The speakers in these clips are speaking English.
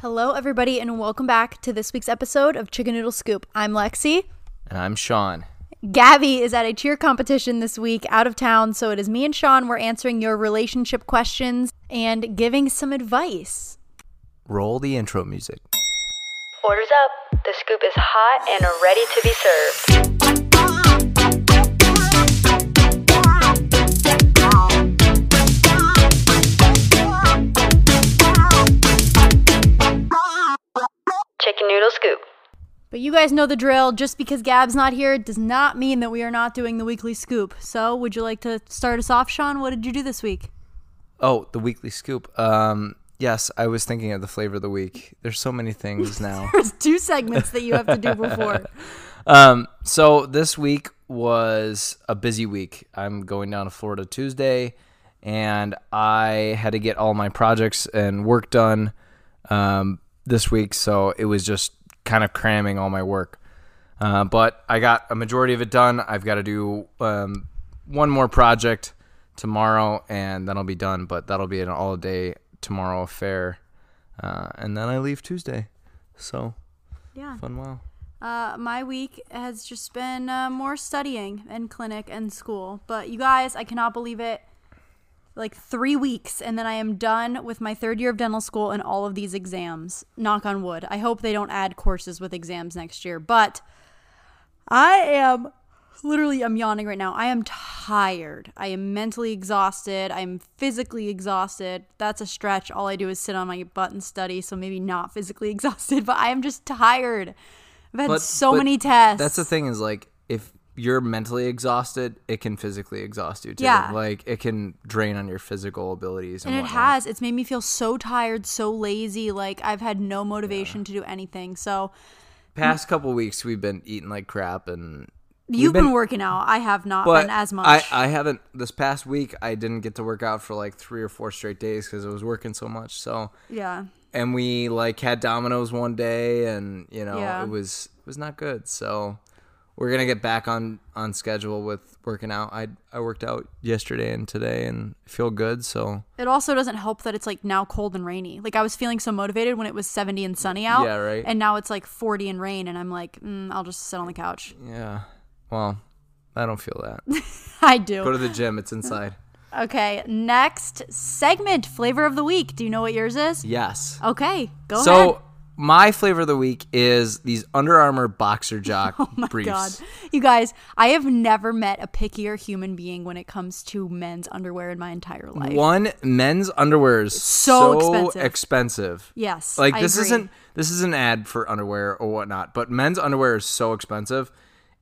Hello, everybody, and welcome back to this week's episode of Chicken Noodle Scoop. I'm Lexi. And I'm Sean. Gabby is at a cheer competition this week out of town, so it is me and Sean. We're answering your relationship questions and giving some advice. Roll the intro music. Orders up. The scoop is hot and ready to be served. Chicken noodle scoop. But you guys know the drill. Just because Gab's not here does not mean that we are not doing the weekly scoop. So, would you like to start us off, Sean? What did you do this week? Oh, the weekly scoop. Um, yes, I was thinking of the flavor of the week. There's so many things now. There's two segments that you have to do before. um, so this week was a busy week. I'm going down to Florida Tuesday, and I had to get all my projects and work done um, this week. So it was just kind of cramming all my work. Uh, but I got a majority of it done. I've got to do um, one more project tomorrow, and then I'll be done. But that'll be an all day tomorrow affair, uh, and then I leave Tuesday. So Yeah. fun, wow. Uh, my week has just been uh, more studying and clinic and school. But you guys, I cannot believe it. Like three weeks, and then I am done with my third year of dental school and all of these exams. Knock on wood. I hope they don't add courses with exams next year. But I am literally, I'm yawning right now. I am tired. I am mentally exhausted. I'm physically exhausted. That's a stretch. All I do is sit on my butt and study, so maybe not physically exhausted, but I am just tired. I've had But- so many tests. That's the thing is like if you're mentally exhausted, it can physically exhaust you too. Yeah. Like it can drain on your physical abilities and, And it has. It's made me feel so tired, so lazy. Like I've had no motivation to do anything. So Past couple weeks we've been eating like crap and you've been, working out. I have not been as much. I, I haven't this past week I didn't get to work out for like three or four straight days because I was working so much. So yeah. and we like had Domino's one day and you know Yeah. it was it was not good. So we're gonna get back on on schedule with working out. I I worked out yesterday and today and feel good. So It also doesn't help that it's like now cold and rainy. Like I was feeling so motivated when it was 70 and sunny out. Yeah, right. And now it's like 40 and rain, and I'm like, mm, I'll just sit on the couch. yeah, well I don't feel that. I do. Go to the gym. It's inside. okay, next segment, flavor of the week. Do you know what yours is? Yes. Okay, go so ahead. My flavor of the week is these Under Armour boxer jock oh briefs. Oh God, you guys, I have never met a pickier human being when it comes to men's underwear in my entire life. One men's underwear is So so, expensive. expensive. Yes, Like I this agree. isn't this is an ad for underwear or whatnot, but men's underwear is so expensive,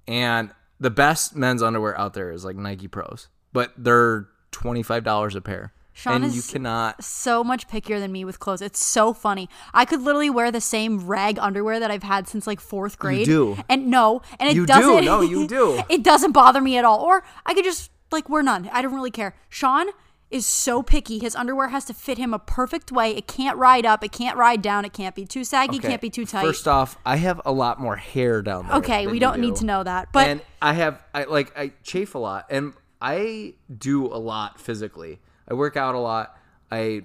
and the best men's underwear out there is like Nike Pros, but they're twenty five dollars a pair, Sean and you is cannot. so much pickier than me with clothes. It's so funny. I could literally wear the same rag underwear that I've had since like fourth grade. You do. And no, and it You doesn't. No, you do. it doesn't bother me at all. Or I could just like wear none. I don't really care. Sean is so picky. His underwear has to fit him a perfect way. It can't ride up. It can't ride down. It can't be too saggy. Okay, Can't be too tight. First off, I have a lot more hair down there. okay, we don't need do. to know that. But and I have I like I chafe a lot and I do a lot physically. I work out a lot. I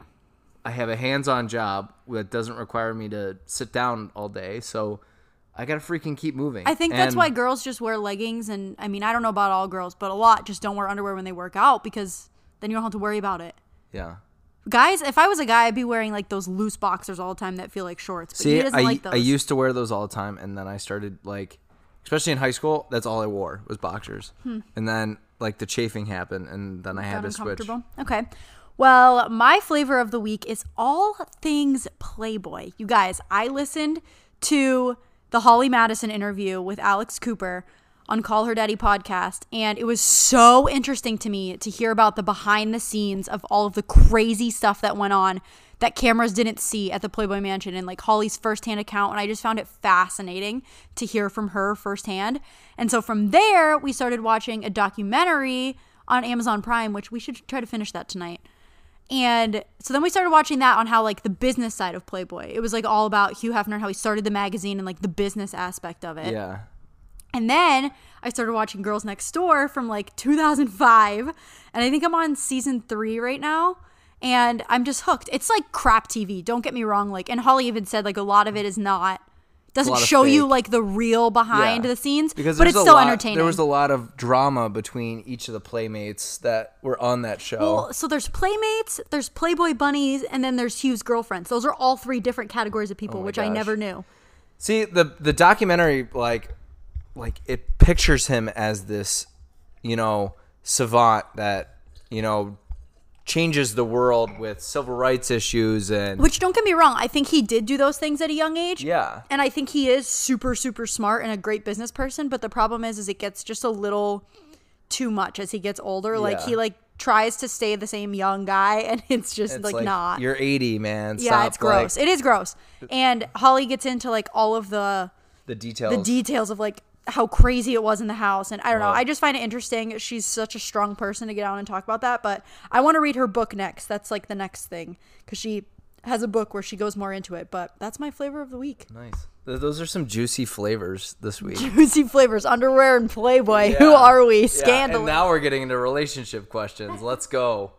I have a hands-on job that doesn't require me to sit down all day, so I got to freaking keep moving. I think that's why girls just wear leggings and I mean I don't know about all girls, but a lot just don't wear underwear when they work out because then you don't have to worry about it. Yeah. Guys, if I was a guy, I'd be wearing like those loose boxers all the time that feel like shorts. But See, he doesn't I like those. I used to wear those all the time and then I started like especially in high school, that's all I wore was boxers. Hmm. And then like the chafing happened and then I had to switch. Okay. Well, my flavor of the week is all things Playboy. You guys, I listened to the Holly Madison interview with Alex Cooper on Call Her Daddy podcast, and it was so interesting to me to hear about the behind the scenes of all of the crazy stuff that went on that cameras didn't see at the Playboy Mansion and like Holly's firsthand account. And I just found it fascinating to hear from her firsthand. And so from there, we started watching a documentary on Amazon Prime, which we should try to finish that tonight. And so then we started watching that on how like the business side of Playboy. It was like all about Hugh Hefner and how he started the magazine and like the business aspect of it. Yeah. And then I started watching Girls Next Door from like 2005. And I think I'm on season three right now. And I'm just hooked. It's like crap TV. Don't get me wrong. Like, and Holly even said like a lot of it is not doesn't show you like the real behind Yeah. the scenes, Because but it's still lot- entertaining. There was a lot of drama between each of the playmates that were on that show. Well, so there's playmates, there's Playboy bunnies, and then there's Hugh's girlfriends. Those are all three different categories of people, Oh which I never knew. See the the documentary like like it pictures him as this, you know, savant that, you know, changes the world with civil rights issues and Which don't get me wrong, I think he did do those things at a young age. yeah. And I think he is super, super smart and a great business person. But the problem is, is it gets just a little too much as he gets older. Like he like tries to stay the same young guy, and it's just It's like, not. You're 80, man. yeah, Stop, it's gross. like, it is gross. And Holly gets into like all of the the details. the details of like how crazy it was in the house and i don't know i just find it interesting she's such a strong person to get on and talk about that but i want to read her book next that's like the next thing because she has a book where she goes more into it but that's my flavor of the week nice. Those are some juicy flavors this week. juicy flavors underwear and playboy who are we Yeah, and now we're getting into relationship questions. Let's go.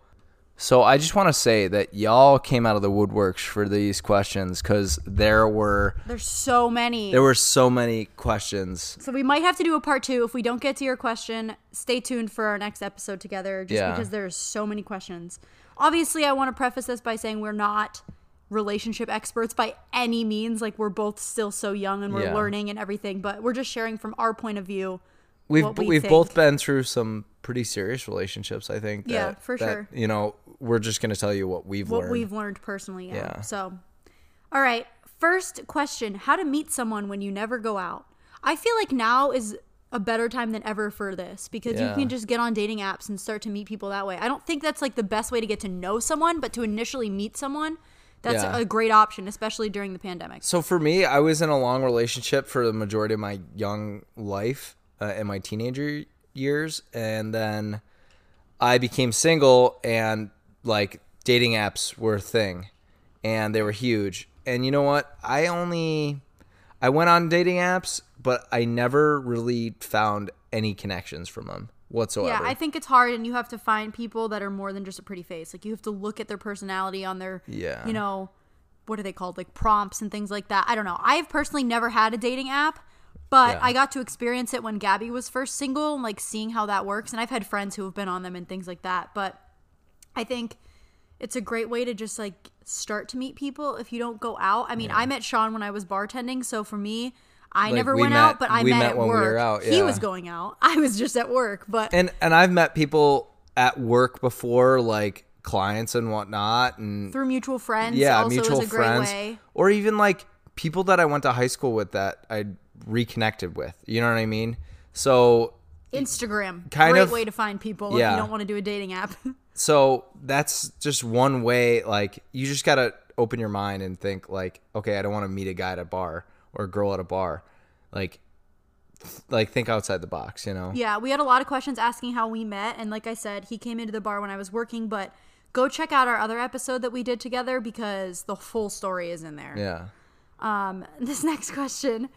So I just want to say that y'all came out of the woodworks for these questions because there were there's so many there were so many questions. so we might have to do a part two if we don't get to your question stay tuned for our next episode together just Yeah. because there's so many questions obviously i want to preface this by saying we're not relationship experts by any means like we're both still so young and we're Yeah. learning and everything but we're just sharing from our point of view We've we we've both been through some pretty serious relationships. I think. That, Yeah, for that, sure. You know, we're just gonna tell you what we've learned. what learned. we've learned personally yeah. Yeah. so all right first question how to meet someone when you never go out i feel like now is a better time than ever for this because you can just get on dating apps and start to meet people that way i don't think that's like the best way to get to know someone but to initially meet someone that's Yeah. a great option especially during the pandemic So for me, I was in a long relationship for the majority of my young life uh, in my teenager years, and then I became single, and like dating apps were a thing, and they were huge. And you know what? I only I went on dating apps, but I never really found any connections from them whatsoever. yeah i think it's hard and you have to find people that are more than just a pretty face like you have to look at their personality on their Yeah. you know what are they called like prompts and things like that i don't know i've personally never had a dating app but Yeah. i got to experience it when gabby was first single and like seeing how that works and i've had friends who have been on them and things like that but i think it's a great way to just like start to meet people if you don't go out. I mean i met sean when i was bartending so for me i Like, never we went met- out but i we met, met at when we work. were out, he was going out. I was just at work but and and I've met people at work before, like clients and whatnot, and through mutual friends yeah, also mutual is a great friends, way. or even like people that I went to high school with that I reconnected with. You know what I mean? So instagram Kind great of- way to find people if yeah. you don't want to do a dating app so that's just one way. Like you just gotta open your mind and think like, okay, I don't want to meet a guy at a bar or a girl at a bar. Like, like think outside the box. You know? Yeah, we had a lot of questions asking how we met. And like I said, he came into the bar when I was working, but go check out our other episode that we did together because the full story is in there. Yeah. Um, this next question,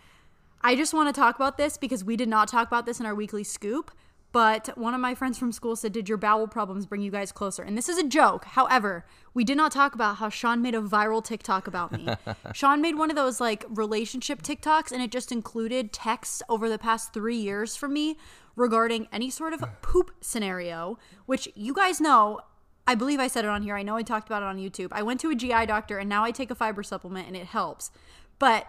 I just want to talk about this because we did not talk about this in our weekly scoop. But one of my friends from school said, Did your bowel problems bring you guys closer? And this is a joke. However, we did not talk about how Sean made a viral TikTok about me. Sean made one of those like relationship TikToks, and it just included texts over the past three years from me regarding any sort of poop scenario, which you guys know. I believe I said it on here. I know I talked about it on YouTube. I went to a GI doctor and now I take a fiber supplement and it helps. But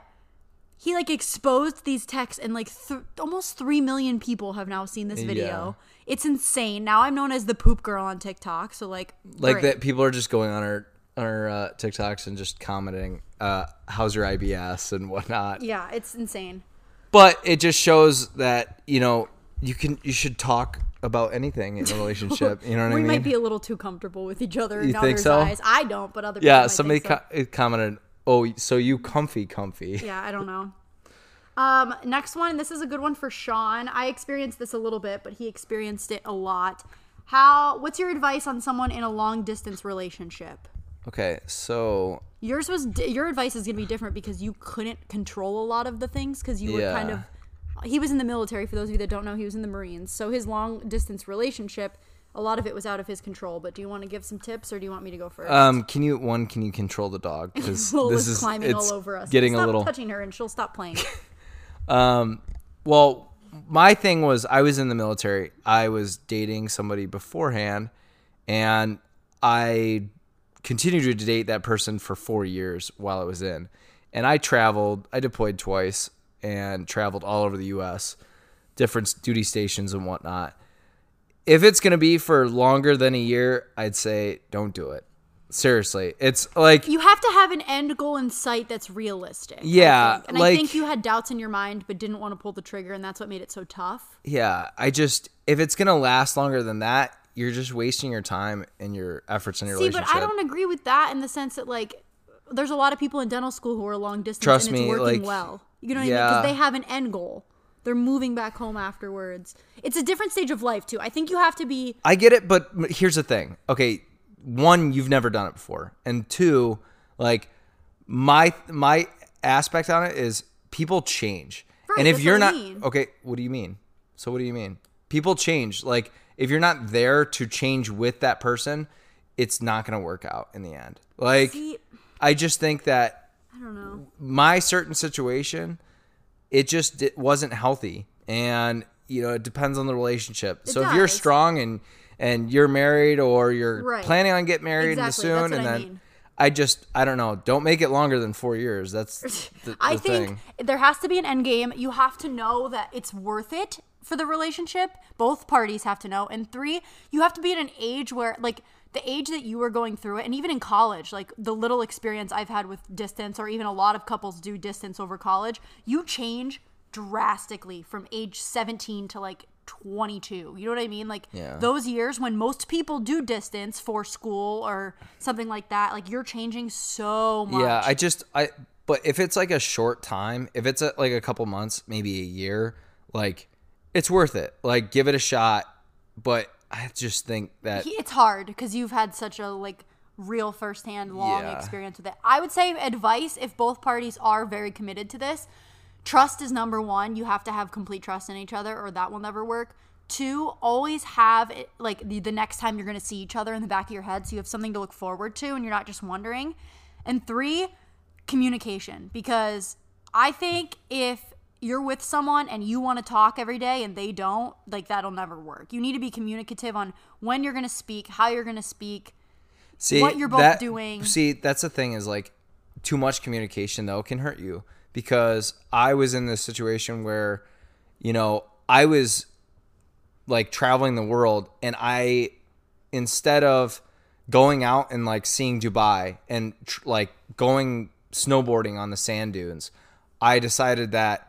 he like exposed these texts and like th- almost 3 million people have now seen this video. It's insane. Now I'm known as the poop girl on TikTok. So like like great. that people are just going on our our uh, TikToks and just commenting, uh, "How's your IBS?" and whatnot. Yeah, it's insane. But it just shows that you know you can you should talk about anything in a relationship. You know what we I mean? We might be a little too comfortable with each other in You think others' so? eyes. I don't, but other people yeah, somebody think so. co- commented, "Oh, so you comfy, comfy." Yeah, I don't know. Um, next one. This is a good one for Sean. I experienced this a little bit, but he experienced it a lot. How? What's your advice on someone in a long distance relationship? Okay, so Yours was your advice is gonna be different because you couldn't control a lot of the things because you were kind of. He was in the military. For those of you that don't know, he was in the Marines. So his long distance relationship, a lot of it was out of his control. But do you want to give some tips, or do you want me to go first? um, can you one? Can you control the dog? Because this is climbing all over us. getting stop a little. touching her, and she'll stop playing. Um, well, my thing was I was in the military. I was dating somebody beforehand, and I continued to date that person for four years while I was in. And I traveled. I deployed twice and traveled all over the U.S., different duty stations and whatnot. If it's gonna be for longer than a year, I'd say don't do it. Seriously, it's like you have to have an end goal in sight that's realistic. Yeah, think. and I think you had doubts in your mind, but didn't want to pull the trigger, and that's what made it so tough. yeah, I just if it's gonna last longer than that, you're just wasting your time and your efforts in your See, relationship. but I don't agree with that in the sense that like there's a lot of people in dental school who are long distance Trust and it's me, working like, well. You know what I mean? Because they have an end goal. They're moving back home afterwards. It's a different stage of life too. I think you have to be I get it, but here's the thing. Okay, one, you've never done it before, and two, like my my aspect on it is people change, Right, and if you're not mean. okay, what do you mean? So what do you mean? People change. Like if you're not there to change with that person, it's not gonna work out in the end. Like See- I just think that I don't know. my certain situation, it just it wasn't healthy, and you know it depends on the relationship. so if you're strong and and you're married or you're Right. planning on getting married Exactly, soon, and I then mean. I just I don't know. Don't make it longer than four years. That's the, the I think thing. there has to be an end game. You have to know that it's worth it for the relationship. Both parties have to know. And three, you have to be at an age where, like, the age that you were going through it, and even in college, like the little experience I've had with distance, or even a lot of couples do distance over college, you change drastically from age 17 to like 22. You know what I mean? Like Yeah. those years when most people do distance for school or something like that, like you're changing so much. Yeah, I just I but if it's like a short time, if it's a, like a couple months, maybe a year, like it's worth it. Like give it a shot. But I just think that it's hard because you've had such a like real firsthand long Yeah. experience with it. I would say advice if both parties are very committed to this, trust is number 1. You have to have complete trust in each other or that will never work. Two, always have it like the, the next time you're going to see each other in the back of your head so you have something to look forward to and you're not just wondering. And three, communication because I think if you're with someone and you want to talk every day and they don't, like that'll never work. You need to be communicative on when you're going to speak, how you're going to speak. see what you're both that- doing. See, that's the thing is like too much communication though can hurt you because I was in this situation where you know, I was like traveling the world and I instead of going out and like seeing Dubai and tr- like going snowboarding on the sand dunes, I decided that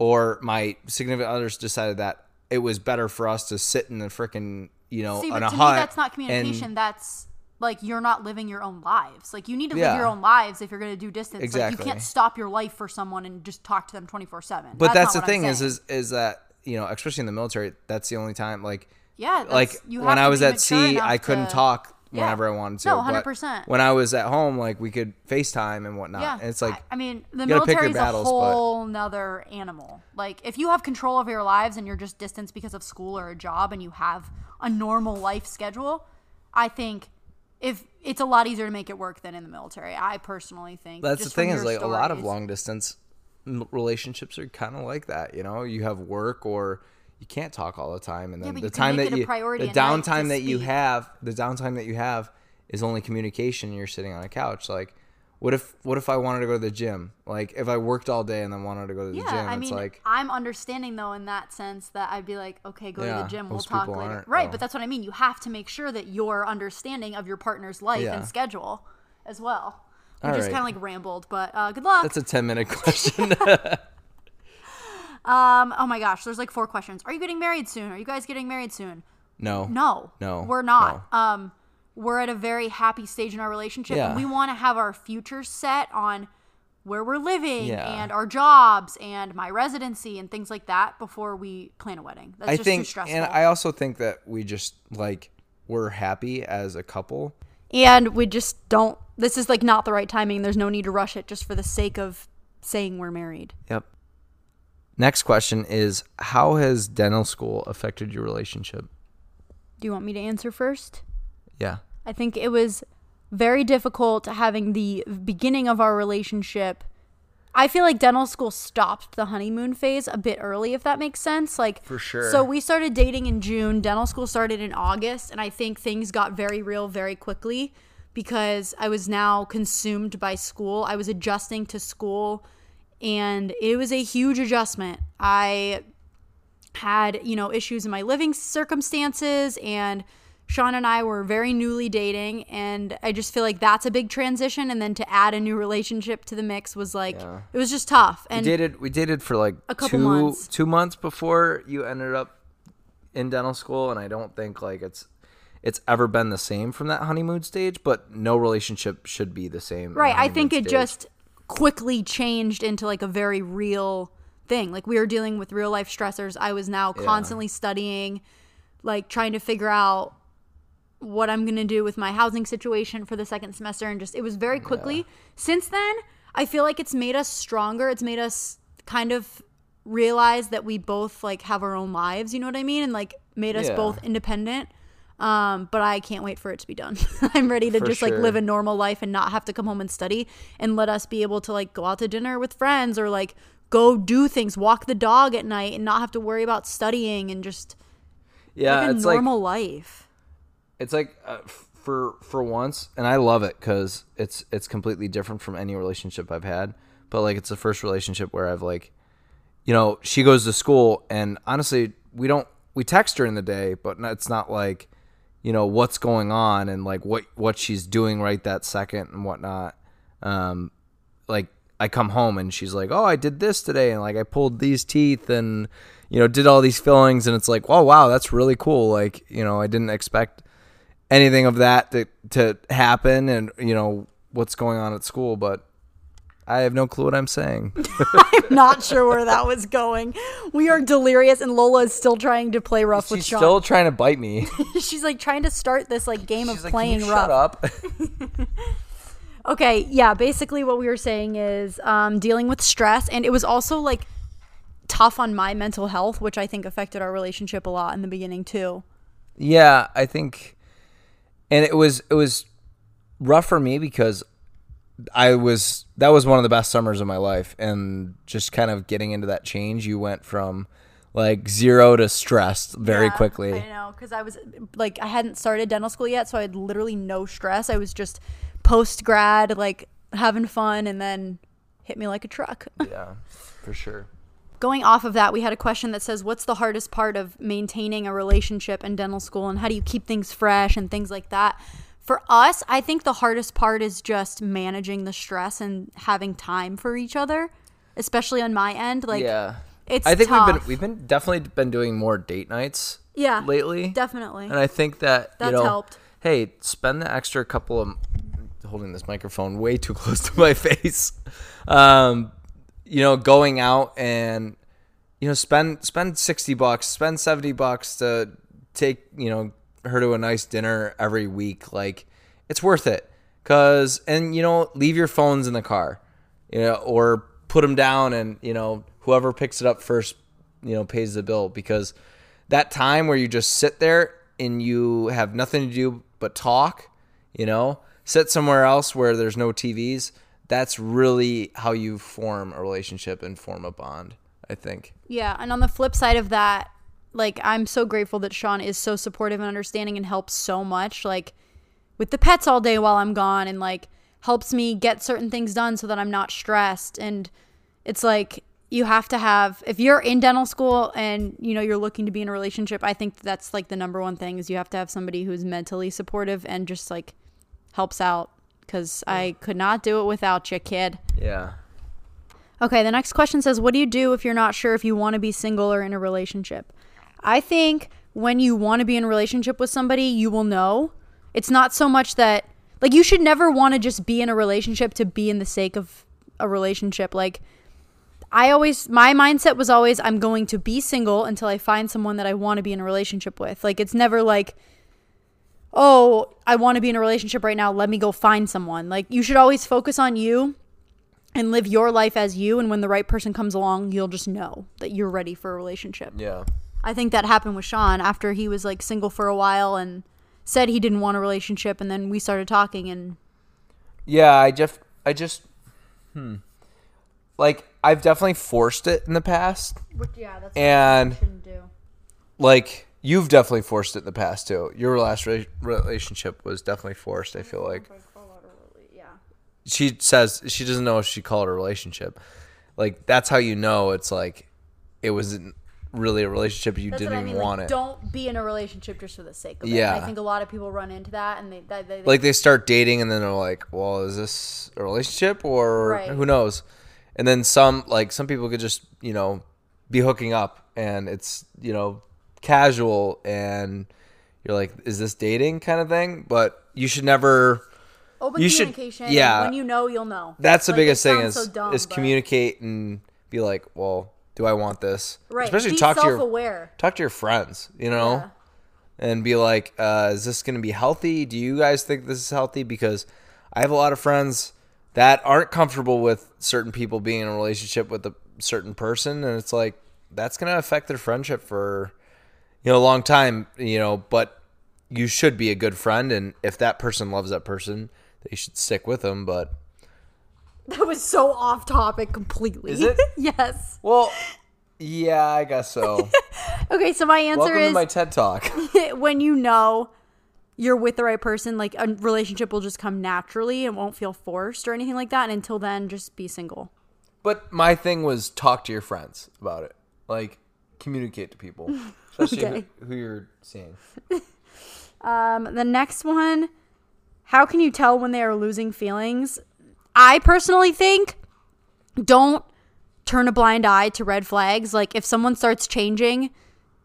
or my significant others decided that it was better for us to sit in the freaking, you know, See, but a to hut me, that's not and- communication. that's like you're not living your own lives. Like you need to Yeah. live your own lives if you're going to do distance. Like Exactly. you can't stop your life for someone and just talk to them 24 seven. But that's, the thing is, is is that you know, especially in the military, that's the only time. Like, Yeah, like you when I was at sea, I couldn't to- talk Yeah. whenever I wanted to. No, 100%. When I was at home, like we could FaceTime and whatnot. Yeah, and it's like, I, I mean, the you gotta pick your military is a battles, but- whole nother animal. Like, if you have control of your lives and you're just distanced because of school or a job, and you have a normal life schedule, I think if it's a lot easier to make it work than in the military. I personally think that's the thing is like a lot of long distance relationships are kind of like that. You know, you have work or you can't talk all the time, and then but the time that you the at night to downtime that you have the downtime that you have is only communication. You're sitting on a couch. Like, what if what if I wanted to go to the gym? Like, if I worked all day and then wanted to go to the Yeah, gym, I it's mean, like I'm understanding though in that sense that I'd be like, okay, go to the gym, we'll talk later. right, though. but that's what I mean. You have to make sure that you're understanding of your partner's life Yeah. and schedule as well. We All just right. kind of like rambled, but uh, good luck. that's a ten minute question. Um. Oh my gosh. There's like four questions. Are you getting married soon? Are you guys getting married soon? No. No. No, We're not. Um. We're at a very happy stage in our relationship, and Yeah. we want to have our future set on where we're living Yeah. and our jobs and my residency and things like that before we plan a wedding. That's I just think, too stressful. and I also think that we just like we're happy as a couple. and we just don't. This is like not the right timing. There's no need to rush it just for the sake of saying we're married. Yep. Next question is how has dental school affected your relationship? Do you want me to answer first? Yeah. I think it was very difficult having the beginning of our relationship. I feel like dental school stopped the honeymoon phase a bit early, if that makes sense. Like, For sure. So we started dating in June, dental school started in August, and I think things got very real very quickly because I was now consumed by school. I was adjusting to school, and it was a huge adjustment. I had, you know, issues in my living circumstances and Sean and I were very newly dating and I just feel like that's a big transition and then to add a new relationship to the mix was like Yeah. it was just tough. And we dated we dated for like A couple two months. two months before you ended up in dental school and I don't think like it's it's ever been the same from that honeymoon stage, but no relationship should be the same. right, I think it stage. just quickly changed into like a very real thing. Like we were dealing with real life stressors. I was now Yeah. constantly studying, like trying to figure out what I'm going to do with my housing situation for the second semester and just it was very quickly. Since then, I feel like it's made us stronger. It's made us kind of realize that we both like have our own lives, you know what I mean? And like made us Yeah. both independent. Um, but I can't wait for it to be done. I'm ready to For just like live a normal life and not have to come home and study and let us be able to like go out to dinner with friends or like go do things, walk the dog at night and not have to worry about studying and just yeah, live a it's like normal life. it's like uh, for for once and i love it because it's it's completely different from any relationship i've had but like it's the first relationship where i've like you know she goes to school and honestly we don't we text her in the day but it's not like you know what's going on and like what what she's doing right that second and whatnot um like I come home and she's like, "Oh, I did this today and like I pulled these teeth and you know, did all these fillings and it's like, "Oh, wow, that's really cool." Like, you know, I didn't expect anything of that to to happen and you know, what's going on at school, but I have no clue what I'm saying. I'm not sure where that was going. We are delirious, and Lola is still trying to play rough with She's Sean. still trying to bite me. She's like trying to start this like game She's of like, playing rough. shut up. Okay, yeah. Basically, what we were saying is um, dealing with stress, and it was also like tough on my mental health, which I think affected our relationship a lot in the beginning too. Yeah, I think, and it was it was rough for me because I was that was one of the best summers of my life, and just kind of getting into that change, you went from like zero to stressed very Yeah, quickly. I know because I was like I hadn't started dental school yet, so I had literally no stress. I was just post grad, like having fun, and then hit me like a truck. yeah, for sure. Going off of that, we had a question that says, "What's the hardest part of maintaining a relationship in dental school, and how do you keep things fresh and things like that?" For us, I think the hardest part is just managing the stress and having time for each other, especially on my end. Like, yeah, it's I think we've been we've been definitely been doing more date nights. Yeah, lately, definitely. and I think that That's you know, helped. hey, spend the extra couple of holding this microphone way too close to my face. Um, you know, going out and you know spend spend sixty bucks, spend seventy bucks to take you know her to a nice dinner every week. Like it's worth it. Cause and you know leave your phones in the car, you know, or put them down and you know whoever picks it up first, you know, pays the bill because that time where you just sit there and you have nothing to do but talk, you know, sit somewhere else where there's no TVs. That's really how you form a relationship and form a bond. I think. Yeah, and on the flip side of that, like I'm so grateful that Sean is so supportive and understanding and helps so much like with the pets all day while I'm gone and like helps me get certain things done so that I'm not stressed and it's like you have to have if you're in dental school and you know you're looking to be in a relationship, I think that's like the number one thing is you have to have somebody who's mentally supportive and just like helps out cuz I could not do it without you, kid. Yeah. Okay, the next question says, What do you do if you're not sure if you want to be single or in a relationship? I think when you want to be in a relationship with somebody, you will know. It's not so much that, like, you should never want to just be in a relationship to be in the sake of a relationship. Like, I always, my mindset was always, I'm going to be single until I find someone that I want to be in a relationship with. Like, it's never like, oh, I want to be in a relationship right now. Let me go find someone. Like, you should always focus on you and live your life as you. And when the right person comes along, you'll just know that you're ready for a relationship. Yeah. I think that happened with Sean after he was like single for a while and said he didn't want a relationship. And then we started talking and Yeah, I just, I just, hmm. Like, I've definitely forced it in the past. which, yeah, that's And- shouldn't do. Like, you've definitely forced it in the past, too. Your last re- relationship was definitely forced, I feel like. Yeah. She says she doesn't know if she called it a relationship. Like, that's how you know it's like, it wasn't really a relationship. You That's didn't I mean. even want it. Don't be in a relationship just for the sake of it. Yeah. I think a lot of people run into that and they, that, they, like they start dating and then they're like, well, is this a relationship or Right. who knows? And then some like some people could just you know be hooking up and it's you know casual and you're like, is this dating kind of thing? But you should never. open you should- communication. and yeah. When you know, you'll know. That's the Like, it biggest thing sounds is so dumb, is but- communicate and be like, well, do I want this? Right. Especially be talk to your talk to your friends, you know, Yeah. and be like, uh, is this going to be healthy? Do you guys think this is healthy? Because I have a lot of friends that aren't comfortable with certain people being in a relationship with a certain person, and it's like that's going to affect their friendship for you know a long time, you know. But you should be a good friend, and if that person loves that person, they should stick with them. But That was so off topic completely. Is it? yes. well, yeah, I guess so. Okay, so my answer Welcome to is my TED talk. when you know you're with the right person, like a relationship will just come naturally and won't feel forced or anything like that. And until then, just be single. But my thing was talk to your friends about it. Like communicate to people, especially Okay. who, who you're seeing. Um, the next one, how can you tell when they are losing feelings? I personally think don't turn a blind eye to red flags. Like if someone starts changing,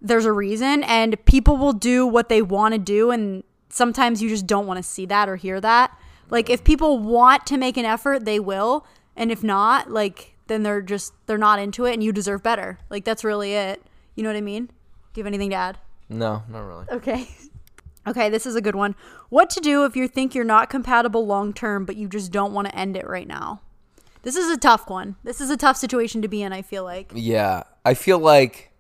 there's a reason and people will do what they want to do and sometimes you just don't want to see that or hear that. Like if people want to make an effort, they will, and if not, like then they're just they're not into it and you deserve better. Like that's really it. You know what I mean? Do you have anything to add? No, not really. Okay. Okay, this is a good one. What to do if you think you're not compatible long term, but you just don't want to end it right now? This is a tough one. This is a tough situation to be in, I feel like. Yeah, I feel like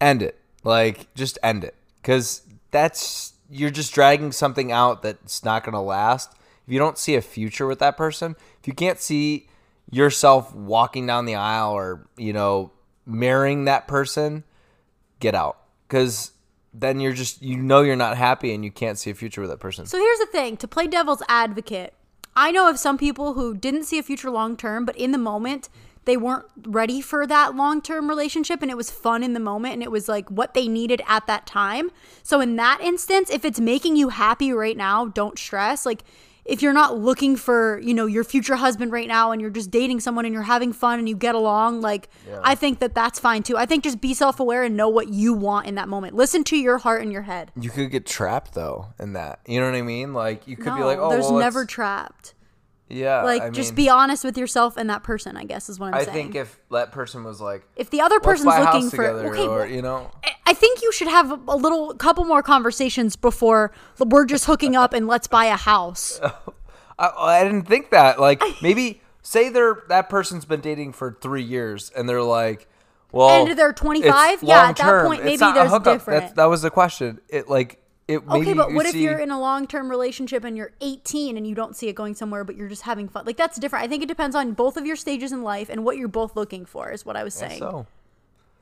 end it. Like just end it cuz that's you're just dragging something out that's not going to last. If you don't see a future with that person, if you can't see yourself walking down the aisle or, you know, marrying that person, get out. Cuz then you're just you know you're not happy and you can't see a future with that person. So here's the thing to play devil's advocate, I know of some people who didn't see a future long term, but in the moment, they weren't ready for that long term relationship and it was fun in the moment and it was like what they needed at that time. So, in that instance, if it's making you happy right now, don't stress. Like, if you're not looking for, you know, your future husband right now and you're just dating someone and you're having fun and you get along, like, I think that that's fine too. I think just be self aware and know what you want in that moment. Listen to your heart and your head. You could get trapped though in that. You know what I mean? Like you could be like, oh, there's well, never trapped. Yeah. Like, I just mean, be honest with yourself and that person. I guess is what I'm I saying. I think if that person was like, if the other person's looking for okay, or you know, I- think you should have a little couple more conversations before we're just hooking up and let's buy a house. I, I didn't think that. Like maybe say they're that person's been dating for three years, and they're like, well, And they're 25? Yeah, at that point, maybe there's different. That's, that was the question. It like it. Maybe okay, but you what if see- you're in a long-term relationship and you're 18 and you don't see it going somewhere but you're just having fun? Like that's different. I think it depends on both of your stages in life and what you're both looking for is what I was saying. So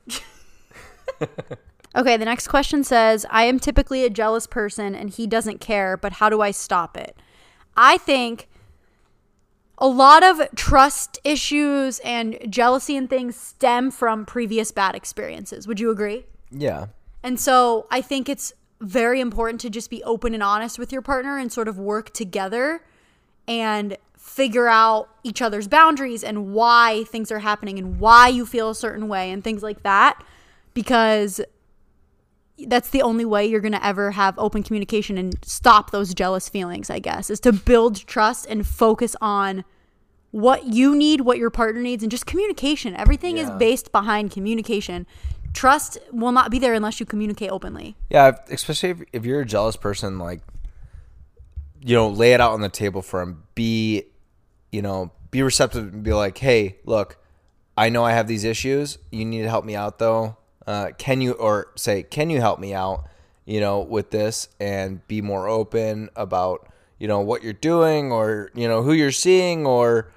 Okay, the next question says, I am typically a jealous person and he doesn't care, but how do I stop it? I think a lot of trust issues and jealousy and things stem from previous bad experiences. Would you agree? yeah, And so I think it's very important to just be open and honest with your partner and sort of work together and figure out each other's boundaries and why things are happening and why you feel a certain way and things like that because that's the only way you're going to ever have open communication and stop those jealous feelings, I guess, is to build trust and focus on what you need, what your partner needs, and just communication. Everything is based behind communication. Trust will not be there unless you communicate openly. Yeah, especially if, if you're a jealous person, like, you know, lay it out on the table for him. Be, you know, be receptive and be like, hey, look, I know I have these issues. You need to help me out, though. Uh, can you, or say, can you help me out, you know, with this and be more open about, you know, what you're doing or, you know, who you're seeing or,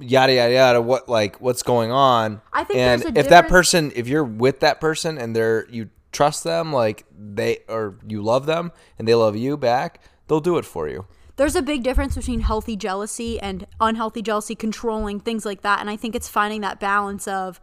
yada yada yada what like what's going on I think and if a that person if you're with that person and they're you trust them like they or you love them and they love you back they'll do it for you There's a big difference between healthy jealousy and unhealthy jealousy, controlling things like that. And I think it's finding that balance of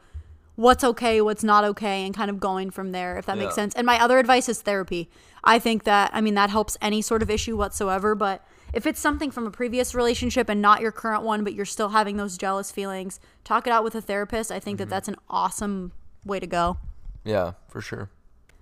what's okay, what's not okay, and kind of going from there, if that makes sense. And my other advice is therapy. I think that, I mean, that helps any sort of issue whatsoever. But if it's something from a previous relationship and not your current one, but you're still having those jealous feelings, talk it out with a therapist. I think that mm-hmm. that's an awesome way to go. yeah for sure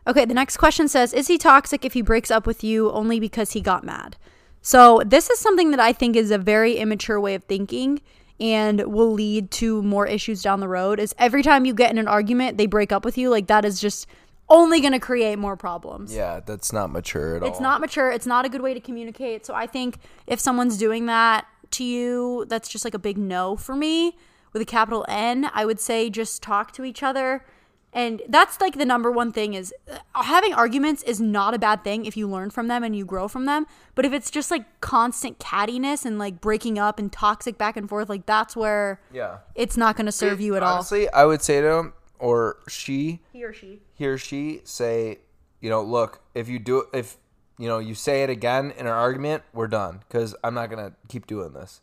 Okay, the next question says Is he toxic if he breaks up with you only because he got mad? So, this is something that I think is a very immature way of thinking and will lead to more issues down the road. Is every time you get in an argument, they break up with you, like that is just only going to create more problems. yeah that's not mature at all It's not mature. It's not a good way to communicate. So I think if someone's doing that to you, that's just like a big no for me with a capital N. I would say just talk to each other. And that's like the number one thing is uh, having arguments is not a bad thing if you learn from them and you grow from them. But if it's just like constant cattiness and like breaking up and toxic back and forth, like that's where yeah it's not going to serve you at all. honestly i would say to him or she. He or she. he or she say, you know, look, if you do if you know, you say it again in an argument, we're done cuz I'm not going to keep doing this.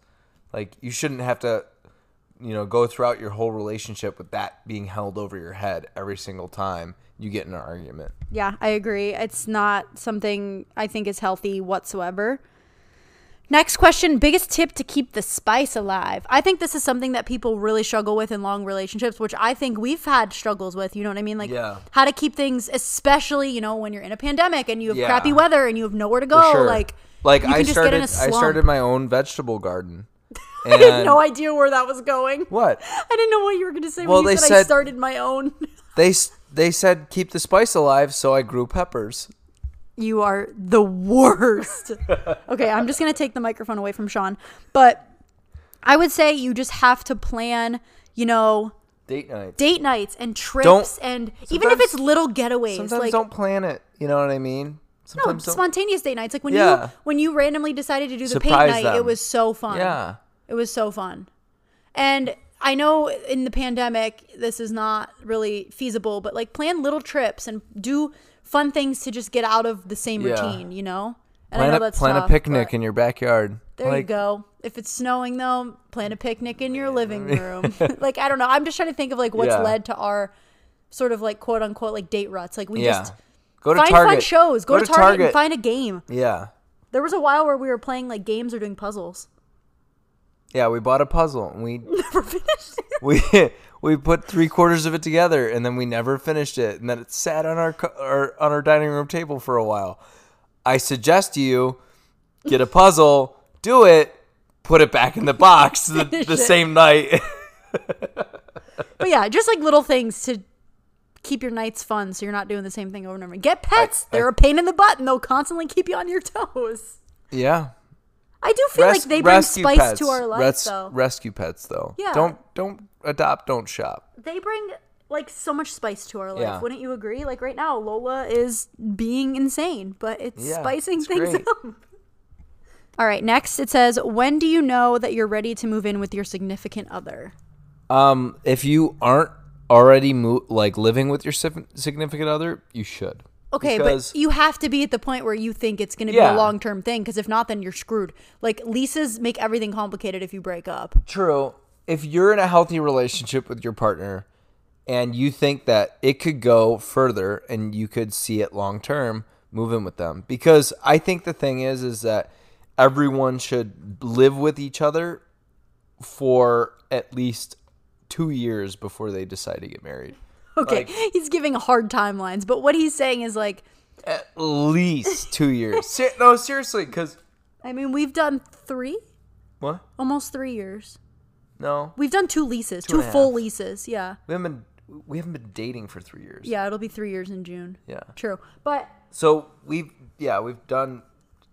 Like you shouldn't have to you know, go throughout your whole relationship with that being held over your head every single time you get in an argument. Yeah, I agree. It's not something I think is healthy whatsoever. Next question biggest tip to keep the spice alive. I think this is something that people really struggle with in long relationships, which I think we've had struggles with. You know what I mean? Like Yeah. how to keep things, especially, you know, when you're in a pandemic and you have Yeah. crappy weather and you have nowhere to go. sure. Like, like I started get in a I started my own vegetable garden. I had no idea where that was going. What? I didn't know what you were going to say Well, when you they said, I started my own. They they said keep the spice alive, so I grew peppers. You are the worst. okay, I'm just going to take the microphone away from Sean. But I would say you just have to plan, you know, Date night. date nights and trips Don't- and even if it's little getaways Sometimes like don't plan it. You know what I mean? no, Sometimes don't. spontaneous date nights like when Yeah. you when you randomly decided to do the paint Surprise night it was so fun Yeah. it was so fun and i know in the pandemic this is not really feasible but like plan little trips and do fun things to just get out of the same Yeah. routine you know and i Plan know a, that's plan a tough, picnic but- in your backyard. there you Like, go. If it's snowing though, plan a picnic in your living room. like I don't know. I'm just trying to think of like what's Yeah. led to our sort of like quote unquote like date ruts. Like we Yeah. just Go to find Target. fun shows. Go, to, Target, and find a game. Yeah. There was a while where we were playing like games or doing puzzles. Yeah, we bought a puzzle and we Never finished. it. we we put three quarters of it together and then we never finished it and then it sat on our, co- our on our dining room table for a while. I suggest to you get a puzzle, do it, put it back in the box the, the same night. but yeah, just like little things to keep your nights fun, so you're not doing the same thing over and over. Get pets. I- They're a pain in the butt, and they'll constantly keep you on your toes. yeah. I do feel Res- like they bring spice pets. to our life, Res- though. Rescue pets though. Yeah. Don't don't adopt, don't shop. they bring like so much spice to our life. Yeah. Wouldn't you agree? Like right now, Lola is being insane, but it's Yeah, spicing it's things great. up. All right, next it says, "When do you know that you're ready to move in with your significant other?" Um, if you aren't already mo- like living with your sig- significant other, you should. Okay, Because- but you have to be at the point where you think it's going to be a long term thing because if not, then you're screwed. Like leases make everything complicated if you break up. True. If you're in a healthy relationship with your partner and you think that it could go further and you could see it long term, move in with them. Because I think the thing is is that everyone should live with each other for at least two years before they decide to get married. Okay, Like- he's giving hard timelines, but what he's saying is like, At least two years. Ser- no, seriously, because I mean, we've done three, what? almost three years. No, We've done two leases, Two two, full half. leases. Yeah, we haven't been we haven't been dating for three years. yeah, it'll be three years in June. Yeah. True, but So we've yeah we've done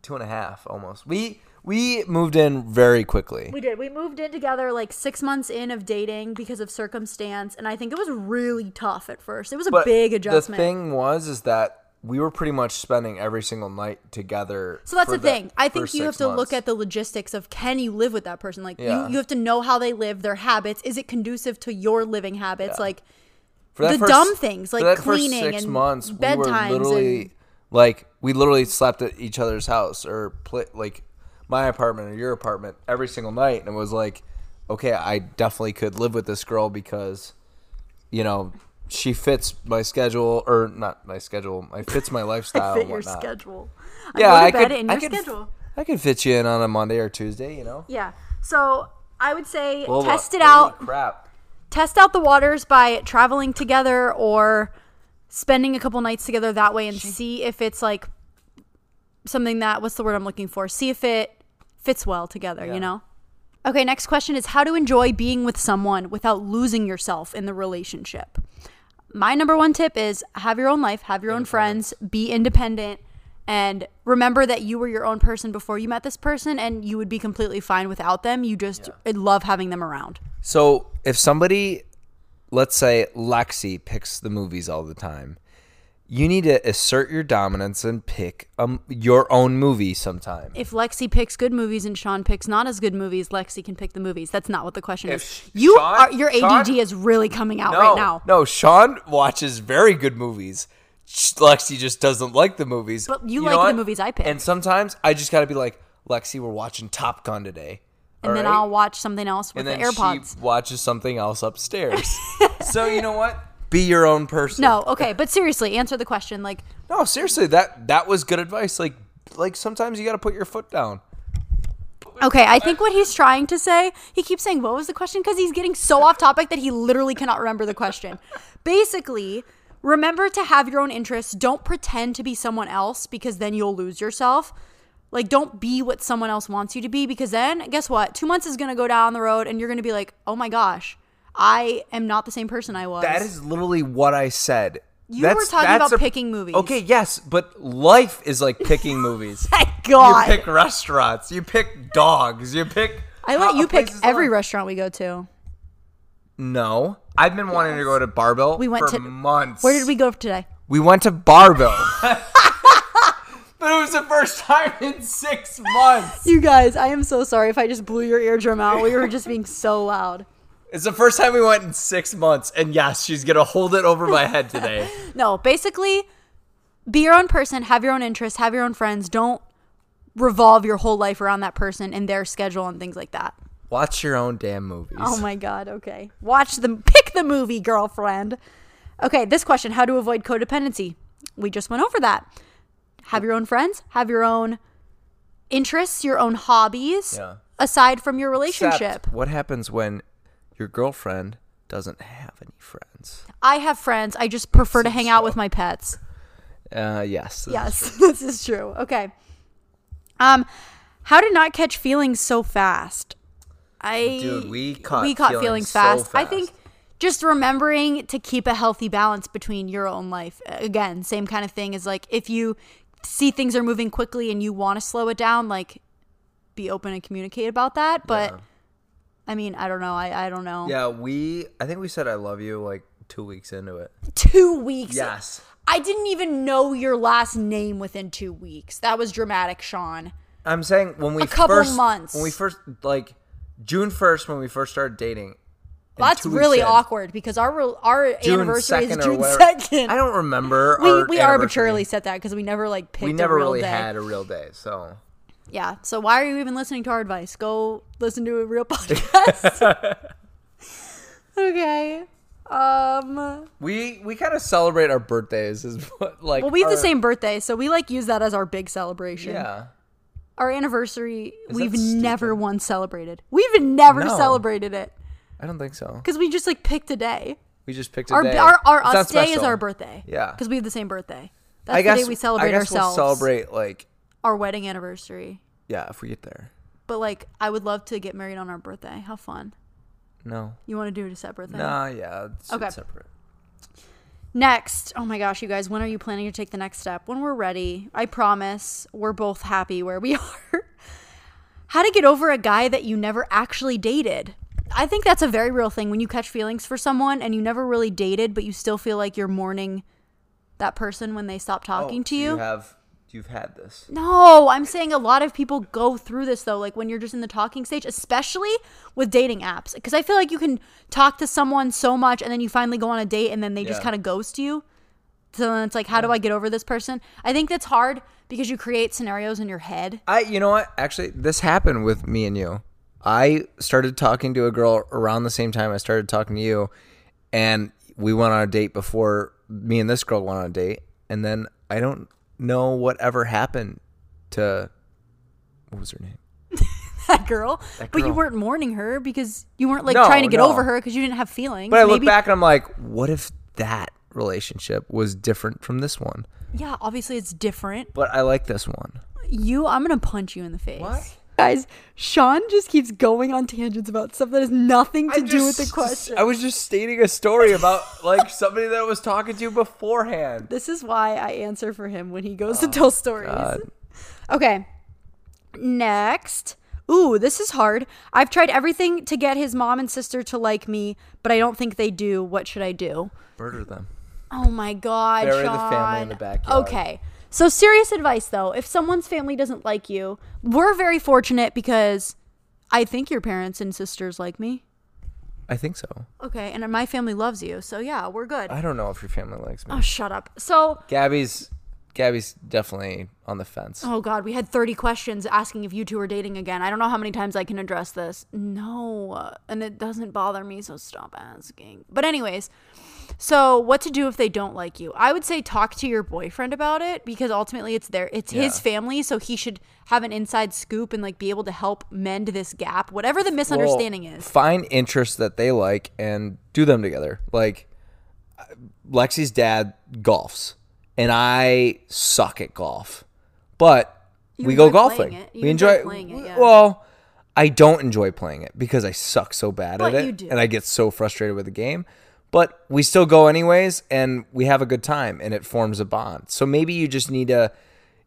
two and a half almost. We we moved in very quickly. we did. We moved in together like six months in of dating because of circumstance, and I think it was really tough at first. It was a But big adjustment. The thing was is that we were pretty much spending every single night together. So that's for the thing. I think first you have six to look months. at the logistics of can you live with that person? Like Yeah. you, you have to know how they live, their habits. Is it conducive to your living habits? Like For that the dumb things, for like that first cleaning six and months, we were bedtimes literally and- like we literally slept at each other's house or play, like my apartment or your apartment every single night, and it was like, okay, I definitely could live with this girl because, you know, she fits my schedule or not my schedule, I fits my lifestyle. fit and your schedule. Yeah, I I go to bed could. in I could. schedule. I could fit you in on a Monday or Tuesday. You know. Yeah. So I would say test it out. Crap. Test out the waters by traveling together or spending a couple nights together that way and see if it's like something that what's the word I'm looking for? See if it fits well together, Yeah. you know? Okay, next question is how to enjoy being with someone without losing yourself in the relationship. My number one tip is have your own life, have your own friends, be independent, and remember that you were your own person before you met this person and you would be completely fine without them. You just love having them around. So if somebody, let's say Lexi picks the movies all the time, you need to assert your dominance and pick um, your own movie sometime. if Lexi picks good movies and Sean picks not as good movies, Lexi can pick the movies. That's not what the question If is. You Sean- are your ADD Sean- is really coming out no, right now. no, Sean watches very good movies. Lexi just doesn't like the movies. But you know like the movies I pick. And sometimes I just got to be like, Lexi, we're watching Top Gun today. And then All right? I'll watch something else with and the AirPods. she watches something else upstairs. so you know what? Be your own person. No, okay, but seriously, answer the question. Like, No, seriously, that that was good advice. Like like sometimes you got to put your foot down. okay, I think what he's trying to say, he keeps saying, "What was the question?" Because he's getting so off topic that he literally cannot remember the question. Basically, remember to have your own interests. Don't pretend to be someone else because then you'll lose yourself. Like, don't be what someone else wants you to be because then, guess what? Two months is gonna go down the road, and you're gonna be like, "Oh my gosh, I am not the same person I was." That is literally what I said. You were talking about picking movies. Okay, yes, but life is like picking movies. Thank God. you pick restaurants, you pick dogs, you pick. I let you pick every restaurant we go to. No, I've been wanting to go to Barbell We went for to- months. Where did we go today? We went to Barbell. but it was the first time in six months. You guys, I am so sorry if I just blew your eardrum out. We were just being so loud. It's the first time we went in six months, and yes, she's gonna hold it over my head today. No, basically, be your own person, have your own interests, have your own friends. Don't revolve your whole life around that person and their schedule and things like that. Watch your own damn movies. Oh my god, okay. Watch them pick the movie, girlfriend. Okay, this question, how to avoid codependency. We just went over that. Have your own friends, have your own interests, your own hobbies Yeah. aside from your Except, relationship. what happens when your girlfriend doesn't have any friends? I have friends. I just prefer to hang out with my pets. Uh, yes. this is Yes, this is true. Okay. Um, how to not catch feelings so fast? I Dude, we caught we caught feelings so fast. I fast. think just remembering to keep a healthy balance between your own life. Again, same kind of thing is like if you see things are moving quickly and you want to slow it down, like be open and communicate about that. But Yeah. I mean, I don't know. I I don't know. Yeah, we. I think we said I love you like two weeks into it. Two weeks. Yes. I didn't even know your last name within two weeks. That was dramatic, Sean. I'm saying when we A couple first, months. when we first like June first when we first started dating. and That's really in, awkward because our our June anniversary is June second. I don't remember. we our we arbitrarily set that because we never like picked. We never really day. had a real day, so Yeah. So why are you even listening to our advice? Go listen to a real podcast. okay. Um. we we kind of celebrate our birthdays is like. Well, we have the same birthday, so we like use that as our big celebration. Yeah. Our anniversary, Is we've never once celebrated. We've never No. celebrated it I don't think so. because we just like picked a day. We just picked a Our day. our, our It's us day is our birthday. Yeah. because we have the same birthday. That's I the day we celebrate I guess ourselves. We'll celebrate like our wedding anniversary. yeah, if we get there. But like, I would love to get married on our birthday. How fun! No. You want to do it a separate thing? Nah, yeah. It's, Okay. separate. Next, oh my gosh, you guys, when are you planning to take the next step? When we're ready, I promise we're both happy where we are. How to get over a guy that you never actually dated. I think that's a very real thing when you catch feelings for someone and you never really dated, but you still feel like you're mourning that person when they stop talking Oh, to so you. have you've had this. No, I'm saying a lot of people go through this though, like when you're just in the talking stage, especially with dating apps. Because I feel like you can talk to someone so much and then you finally go on a date and then they just kind of ghost you. So then it's like, how do I get over this person? I think that's hard because you create scenarios in your head. I you know what? Actually, this happened with me and you. I started talking to a girl around the same time I started talking to you, and we went on a date before me and this girl went on a date, and then I don't know whatever happened to what was her name? That girl. But you weren't mourning her because you weren't like No, trying to get no. over her because you didn't have feelings. But I look back and I'm like, what if that relationship was different from this one? Yeah, obviously it's different. But I like this one. You, I'm gonna punch you in the face. What? Guys, Sean just keeps going on tangents about stuff that has nothing to I do with the question. I was just stating a story about like somebody that I was talking to beforehand. This is why I answer for him when he goes to oh, tell stories. Oh, God. Okay. Next. Ooh, this is hard. I've tried everything to get his mom and sister to like me, but I don't think they do. What should I do? Murder them. Oh my god, Bury the family in the backyard. Okay. So serious advice though, if someone's family doesn't like you, we're very fortunate because I think your parents and sisters like me. I think so. Okay, and my family loves you. So yeah, we're good. I don't know if your family likes me. oh, shut up. So Gabby's Gabby's definitely on the fence. Oh God, we had 30 questions asking if you two are dating again. I don't know how many times I can address this. No, and it doesn't bother me, so stop asking. But anyways, so what to do if they don't like you? I would say talk to your boyfriend about it because ultimately it's their it's his family, so he should have an inside scoop and like be able to help mend this gap, whatever the misunderstanding Well, is. Find interests that they like and do them together. Like uh, Lexi's dad golfs, and I suck at golf, but You we go golfing. We enjoy enjoy, playing it, yeah. Well, I don't enjoy playing it because I suck so bad But at it, you do. and I get so frustrated with the game. But we still go anyways, and we have a good time, and it forms a bond. So maybe you just need to,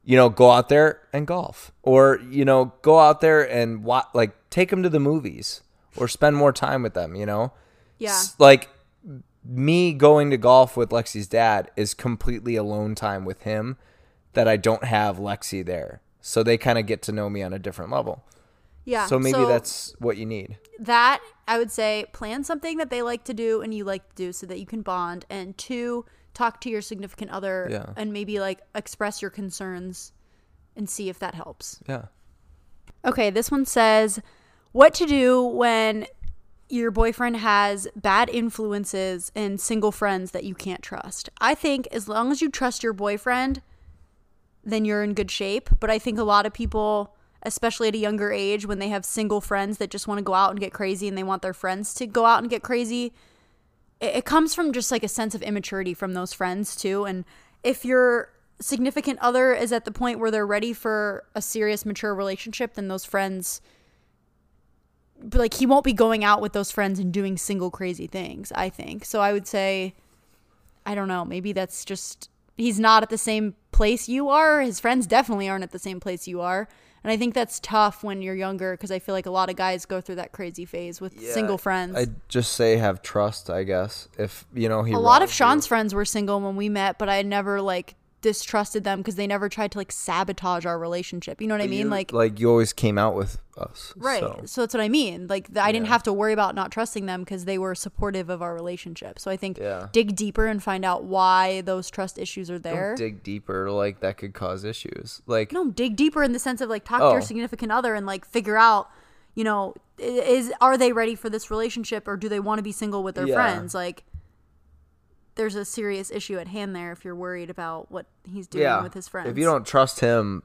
you know, go out there and golf, or you know, go out there and wa- like take them to the movies, or spend more time with them. You know, Yeah. S- like me going to golf with Lexi's dad is completely alone time with him that I don't have Lexi there. So they kind of get to know me on a different level. Yeah. So maybe that's what you need. That I would say plan something that they like to do and you like to do so that you can bond. And two, talk to your significant other Yeah. and maybe like express your concerns and see if that helps. Yeah. Okay, this one says what to do when your boyfriend has bad influences and single friends that you can't trust. I think as long as you trust your boyfriend, then you're in good shape. But I think a lot of people, especially at a younger age, when they have single friends that just want to go out and get crazy and they want their friends to go out and get crazy, it, it comes from just like a sense of immaturity from those friends too. And if your significant other is at the point where they're ready for a serious, mature relationship, then those friends. Like he won't be going out with those friends and doing single crazy things, I think. So I would say I don't know, maybe that's just he's not at the same place you are. His friends definitely aren't at the same place you are. And I think that's tough when you're younger because I feel like a lot of guys go through that crazy phase with single friends. I just say have trust, I guess. If you know he a lot of Sean's you. friends were single when we met, but I never like distrusted them because they never tried to like sabotage our relationship. You know what I mean? You- like like you always came out with us. Right. So. So. that's what I mean. Like th- I didn't have to worry about not trusting them because they were supportive of our relationship. So I think Yeah. dig deeper and find out why those trust issues are there. Don't dig deeper, like that could cause issues. Like no, dig deeper in the sense of like talk to your Oh. significant other and like figure out, you know, is are they ready for this relationship or do they want to be single with their Yeah. friends? Like there's a serious issue at hand there if you're worried about what he's doing yeah, with his friends. if you don't trust him,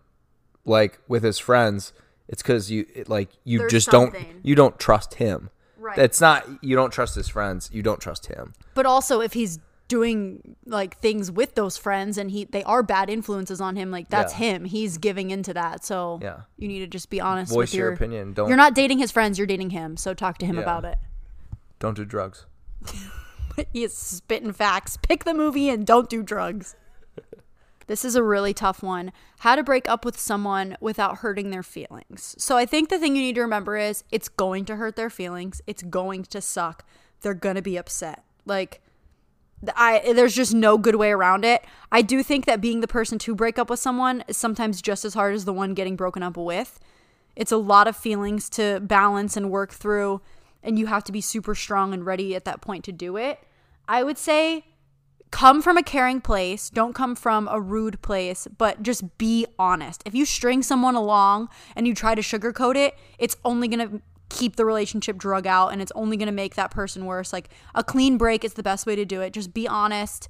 like with his friends, it's because you it, like you There's just something. don't you don't trust him. Right. It's not you don't trust his friends. You don't trust him. But also, if he's doing like things with those friends and he they are bad influences on him, like that's Yeah. him. He's giving into that. So Yeah. you need to just be honest. Voice with your your opinion. Don't You're not dating his friends. You're dating him. So talk to him Yeah. about it. don't do drugs. he is spitting facts. Pick the movie and don't do drugs. This is a really tough one. How to break up with someone without hurting their feelings. So I think the thing you need to remember is it's going to hurt their feelings. It's going to suck. They're going to be upset. Like I there's just no good way around it. I do think that being the person to break up with someone is sometimes just as hard as the one getting broken up with. It's a lot of feelings to balance and work through and you have to be super strong and ready at that point to do it. I would say come from a caring place, don't come from a rude place, but just be honest. If you string someone along and you try to sugarcoat it, it's only going to keep the relationship drug out and it's only going to make that person worse. Like a clean break is the best way to do it. Just be honest.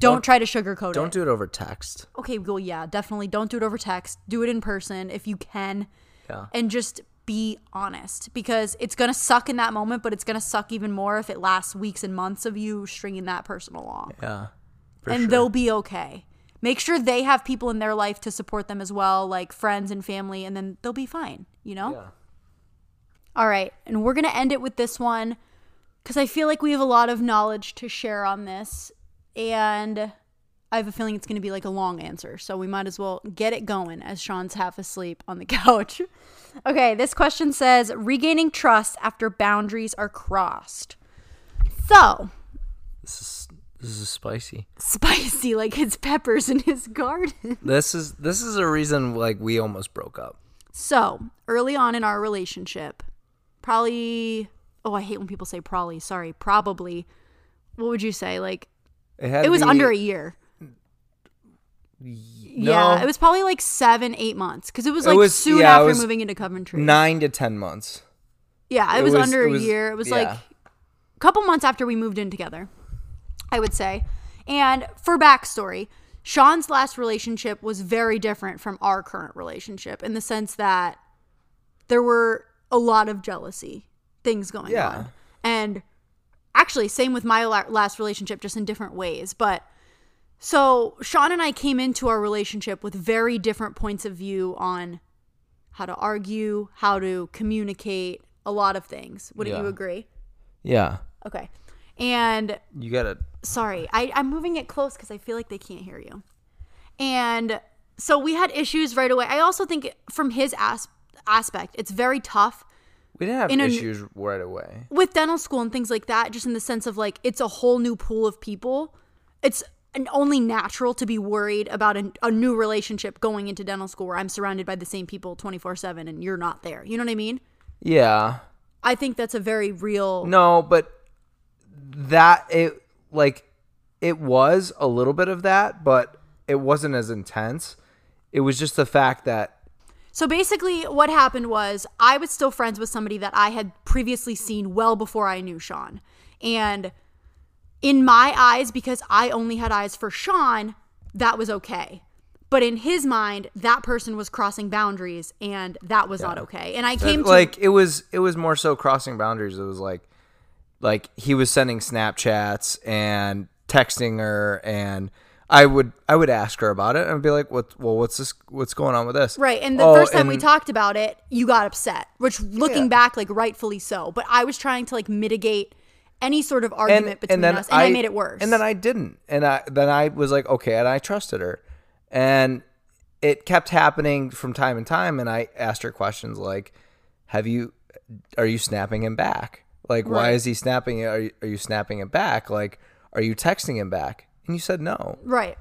Don't, Don't- try to sugarcoat it. Don't do it over text. okay, well, yeah, definitely don't do it over text. Do it in person if you can Yeah. and just be honest because it's going to suck in that moment, but it's going to suck even more if it lasts weeks and months of you stringing that person along. Yeah. And sure. they'll be okay. Make sure they have people in their life to support them as well, like friends and family, and then they'll be fine, you know? Yeah. All right. And we're going to end it with this one because I feel like we have a lot of knowledge to share on this. And I have a feeling it's going to be like a long answer. So we might as well get it going as Sean's half asleep on the couch. Okay. This question says regaining trust after boundaries are crossed. So This is this is spicy. spicy like his peppers in his garden. This is this is a reason like we almost broke up. So, early on in our relationship, probably, oh, I hate when people say probably, sorry, probably. What would you say? Like, It had it was be- under a year. Yeah, No. it was probably like seven, eight months because it was It like was- soon yeah, after moving into Coventry. nine to ten months. yeah, it, it was, was- under it a was- year. It was yeah. like a couple months after we moved in together, I would say. And for backstory, Sean's last relationship was very different from our current relationship in the sense that there were a lot of jealousy things going Yeah. on. And actually, same with my last relationship, just in different ways. But so Sean and I came into our relationship with very different points of view on how to argue, how to communicate, a lot of things. Wouldn't you agree? Yeah. Okay. And You gotta sorry, I, I'm moving it close because I feel like they can't hear you. And so we had issues right away. I also think from his as- aspect, it's very tough we didn't have In a- issues right away. with dental school and things like that, just in the sense of like it's a whole new pool of people. It's only natural to be worried about an, a new relationship going into dental school where I'm surrounded by the same people 24 7 and you're not there. You know what I mean? Yeah. I think that's a very real. No, but that it like it was a little bit of that, but it wasn't as intense. It was just the fact that So basically, what happened was I was still friends with somebody that I had previously seen well before I knew Sean. And in my eyes, because I only had eyes for Sean, that was okay. But in his mind, that person was crossing boundaries and that was not okay. And I came to like it was it was more so crossing boundaries. It was like like he was sending Snapchats and texting her and I would I would ask her about it and be like, "What? Well, what's this? What's going on with this?" Right. And the Oh, first time we talked about it, you got upset, which looking Yeah. back, like rightfully so. But I was trying to like mitigate any sort of argument between us, and I, made it worse. And then I didn't. And I then I was like, okay, and I trusted her. And it kept happening from time and time and I asked her questions like, Have you are you snapping him back? Like why is he snapping? Are you, are you snapping him back? Like are you texting him back? And you said no. Right.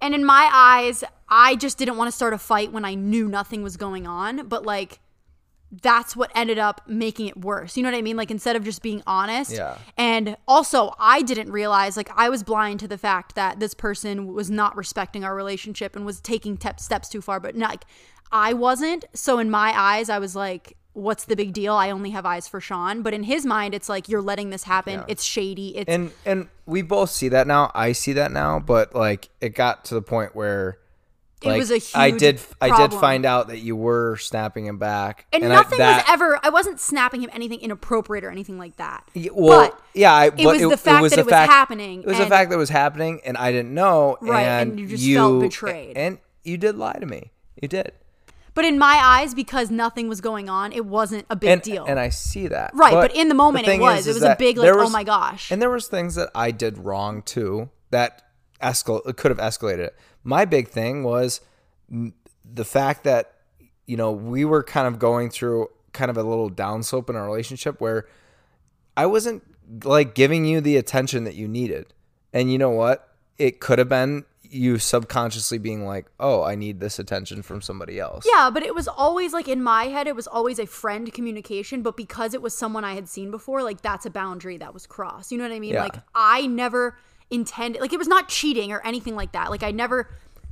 And in my eyes, I just didn't want to start a fight when I knew nothing was going on. But like, that's what ended up making it worse. You know what I mean? Like, instead of just being honest. Yeah. And also, I didn't realize, like, I was blind to the fact that this person was not respecting our relationship and was taking te- steps too far. But like, I wasn't. So in my eyes, I was like, what's the big deal? I only have eyes for Sean. But in his mind, it's like, you're letting this happen. Yeah. It's shady. It's. And and we both see that now. I see that now, but like it got to the point where it was a huge. I did. I did find out that you were snapping him back, And, I- nothing that- was ever. I wasn't snapping him anything inappropriate or anything like that. Well, but yeah, I, it but was the fact that the it was fact- happening. It was the fact that it was happening, and I didn't know. Right, and, and you just felt betrayed. And you did lie to me. You did. But in my eyes, because nothing was going on, it wasn't a big and, deal. And I see that. Right, but in the moment it was. is- It is was a big, like, there oh my gosh. And there was things that I did wrong too that escal could have escalated it. My big thing was the fact that you know we were kind of going through kind of a little downslope in our relationship where I wasn't like giving you the attention that you needed. And you know what? It could have been you subconsciously being like, "Oh, I need this attention from somebody else." Yeah, but it was always like in my head, it was always a friend communication. But because it was someone I had seen before, like that's a boundary that was crossed. You know what I mean? Yeah. Like I never intended, like it was not cheating or anything like that. Like I never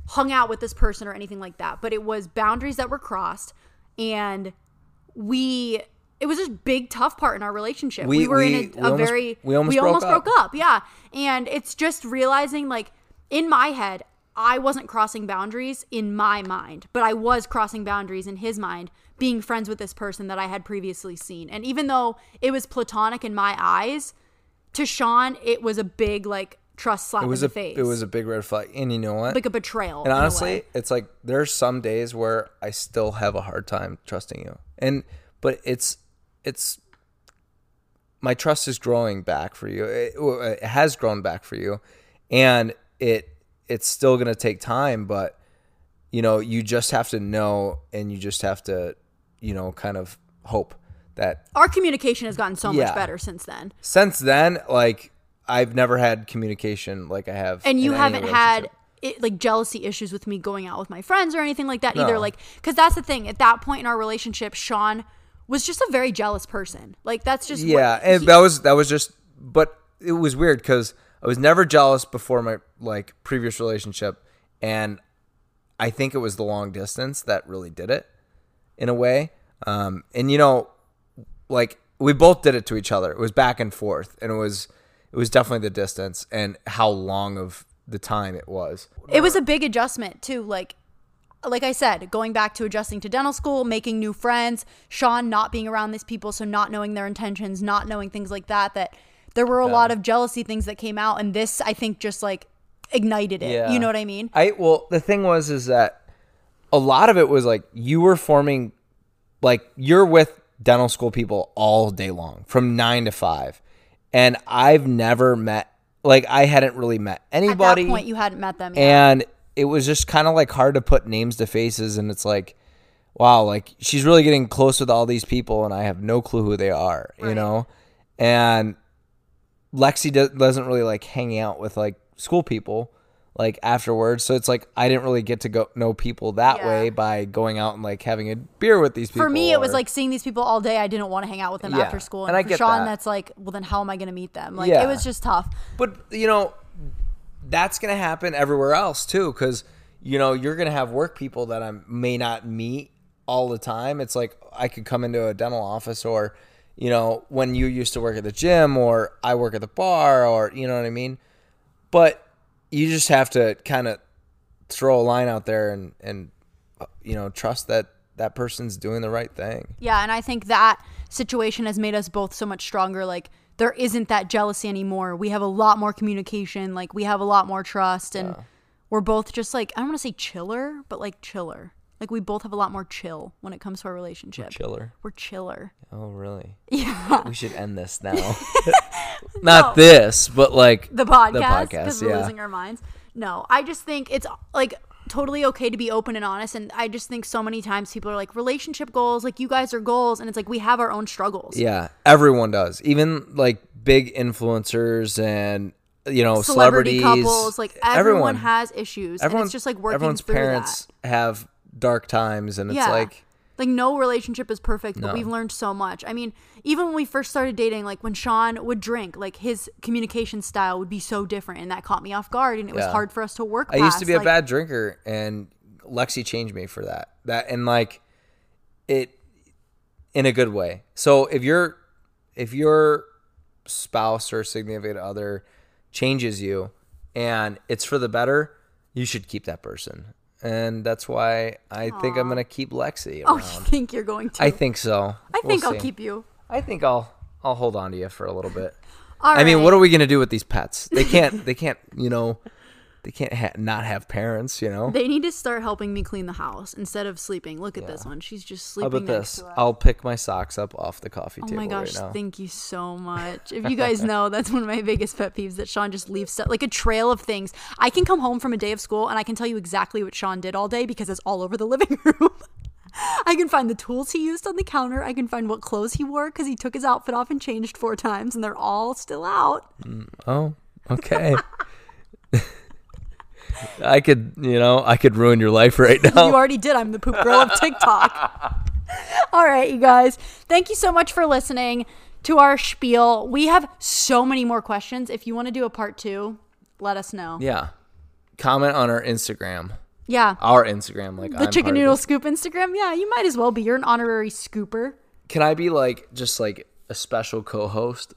hung out with this person or anything like that. But it was boundaries that were crossed, and we. It was this big tough part in our relationship. We, We- were we- in we a, a almost- very we almost broke up. broke up. Yeah, and it's just realizing like in my head, I wasn't crossing boundaries in my mind, but I was crossing boundaries in his mind, being friends with this person that I had previously seen. And even though it was platonic in my eyes, to Sean, it was a big like trust slap It was in a face. it was a big red flag. And you know what? like a betrayal. And honestly, it's like there's some days where I still have a hard time trusting you. And but it's it's my trust is growing back for you. It, it has grown back for you, and it it's still gonna take time. But you know, you just have to know, and you just have to, you know, kind of hope that our communication has gotten so Yeah. much better since then. since then, like I've never had communication like I have, and you haven't had it, like jealousy issues with me going out with my friends or anything like that either like because that's the thing at that point in our relationship sean was just a very jealous person. Like that's just what yeah and he- that was that was just but it was weird because i was never jealous before my like previous relationship and i think it was the long distance that really did it in a way. Um and you know like we both did it to each other. It was back and forth and it was it was definitely the distance and how long of the time it was it was a big adjustment too like like I said, going back to adjusting to dental school, making new friends, Sean not being around these people, so not knowing their intentions, not knowing things like that, that there were a lot of jealousy things that came out. And this, I think, just like ignited it. You know what I mean? I well, the thing was is that a lot of it was like you were forming, like you're with dental school people all day long from nine to five, and I've never met, like I hadn't really met At anybody, that point, you hadn't met them yet. and it was just kind of like hard to put names to faces, and it's like. Wow, like she's really getting close with all these people, and I have no clue who they are, you know. And Lexi do- doesn't really like hanging out with like school people like afterwards. So it's like I didn't really get to go know people that Yeah. way by going out and like having a beer with these people. For me, it was like seeing these people all day. I didn't want to hang out with them Yeah, after school. and And, I for get Sean, that. that's like, well, then how am I going to meet them? Like, Yeah. it was just tough. but you know, that's gonna happen everywhere else too, because you know you're gonna have work people that I may not meet all the time. It's like I could come into a dental office or. You know, when you used to work at the gym or I work at the bar or you know what I mean? But you just have to kind of throw a line out there and and uh, you know trust that that person's doing the right thing. Yeah, and I think that situation has made us both so much stronger. Like, there isn't that jealousy anymore. We have a lot more communication. Like, we have a lot more trust. And we're both just like, I don't want to say chiller, but like chiller. Like, we both have a lot more chill when it comes to our relationship. Chiller. We're chiller. Oh, really? Yeah. We should end this now. Not this, but like the podcast The because podcast, we're yeah. losing our minds. No, I just think it's like totally okay to be open and honest. And I just think so many times people are like relationship goals, like you guys are goals, and it's like we have our own struggles. Yeah, everyone does. Even like big influencers and you know Celebrity celebrities. couples, like everyone, has issues, and everyone's it's just like working everyone's parents have dark times, and that. it's Yeah, like like no relationship is perfect, but No. we've learned so much. I mean, even when we first started dating, like when Sean would drink, like his communication style would be so different, and that caught me off guard, and it was hard for us to work. I used to past. be a bad drinker, and Lexi changed me for that. That and like it in a good way. So if your if your spouse or significant other changes you and it's for the better, you should keep that person. And that's why I think I'm gonna keep Lexi Oh, you think you're going to? I think so. I We'll think I'll keep you. I think I'll I'll hold on to you for a little bit. All I mean, what are we gonna do with these pets? They can't. They can't. You know, they can't ha- not have parents. You know. They need to start helping me clean the house instead of sleeping. Look at this one. She's just sleeping. How about this? I'll pick my socks up off the coffee Oh table Oh my gosh, right thank you so much. If you guys know, that's one of my biggest pet peeves that Sean just leaves stuff like a trail of things. I can come home from a day of school and I can tell you exactly what Sean did all day because it's all over the living room. I can find the tools he used on the counter. I can find what clothes he wore because he took his outfit off and changed four times and they're all still out. Mm, oh, okay. I could, you know, I could ruin your life right now. You already did. I'm the poop girl of TikTok. All right, you guys. Thank you so much for listening to our spiel. We have so many more questions. If you want to do a part two, let us know. yeah. Comment on our Instagram. Yeah. Our Instagram, like The chicken noodle scoop Instagram. Yeah, you might as well be. You're an honorary scooper. Can I be like just like a special co-host?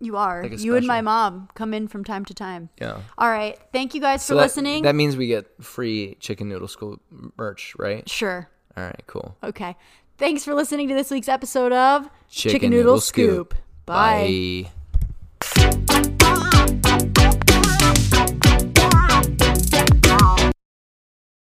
You are. Like you and my mom come in from time to time. Yeah. All right. Thank you guys for that- listening. That means we get free chicken noodle scoop merch, right? sure. All right, cool. Okay. Thanks for listening to this week's episode of Chicken Noodle Scoop. Bye. Bye.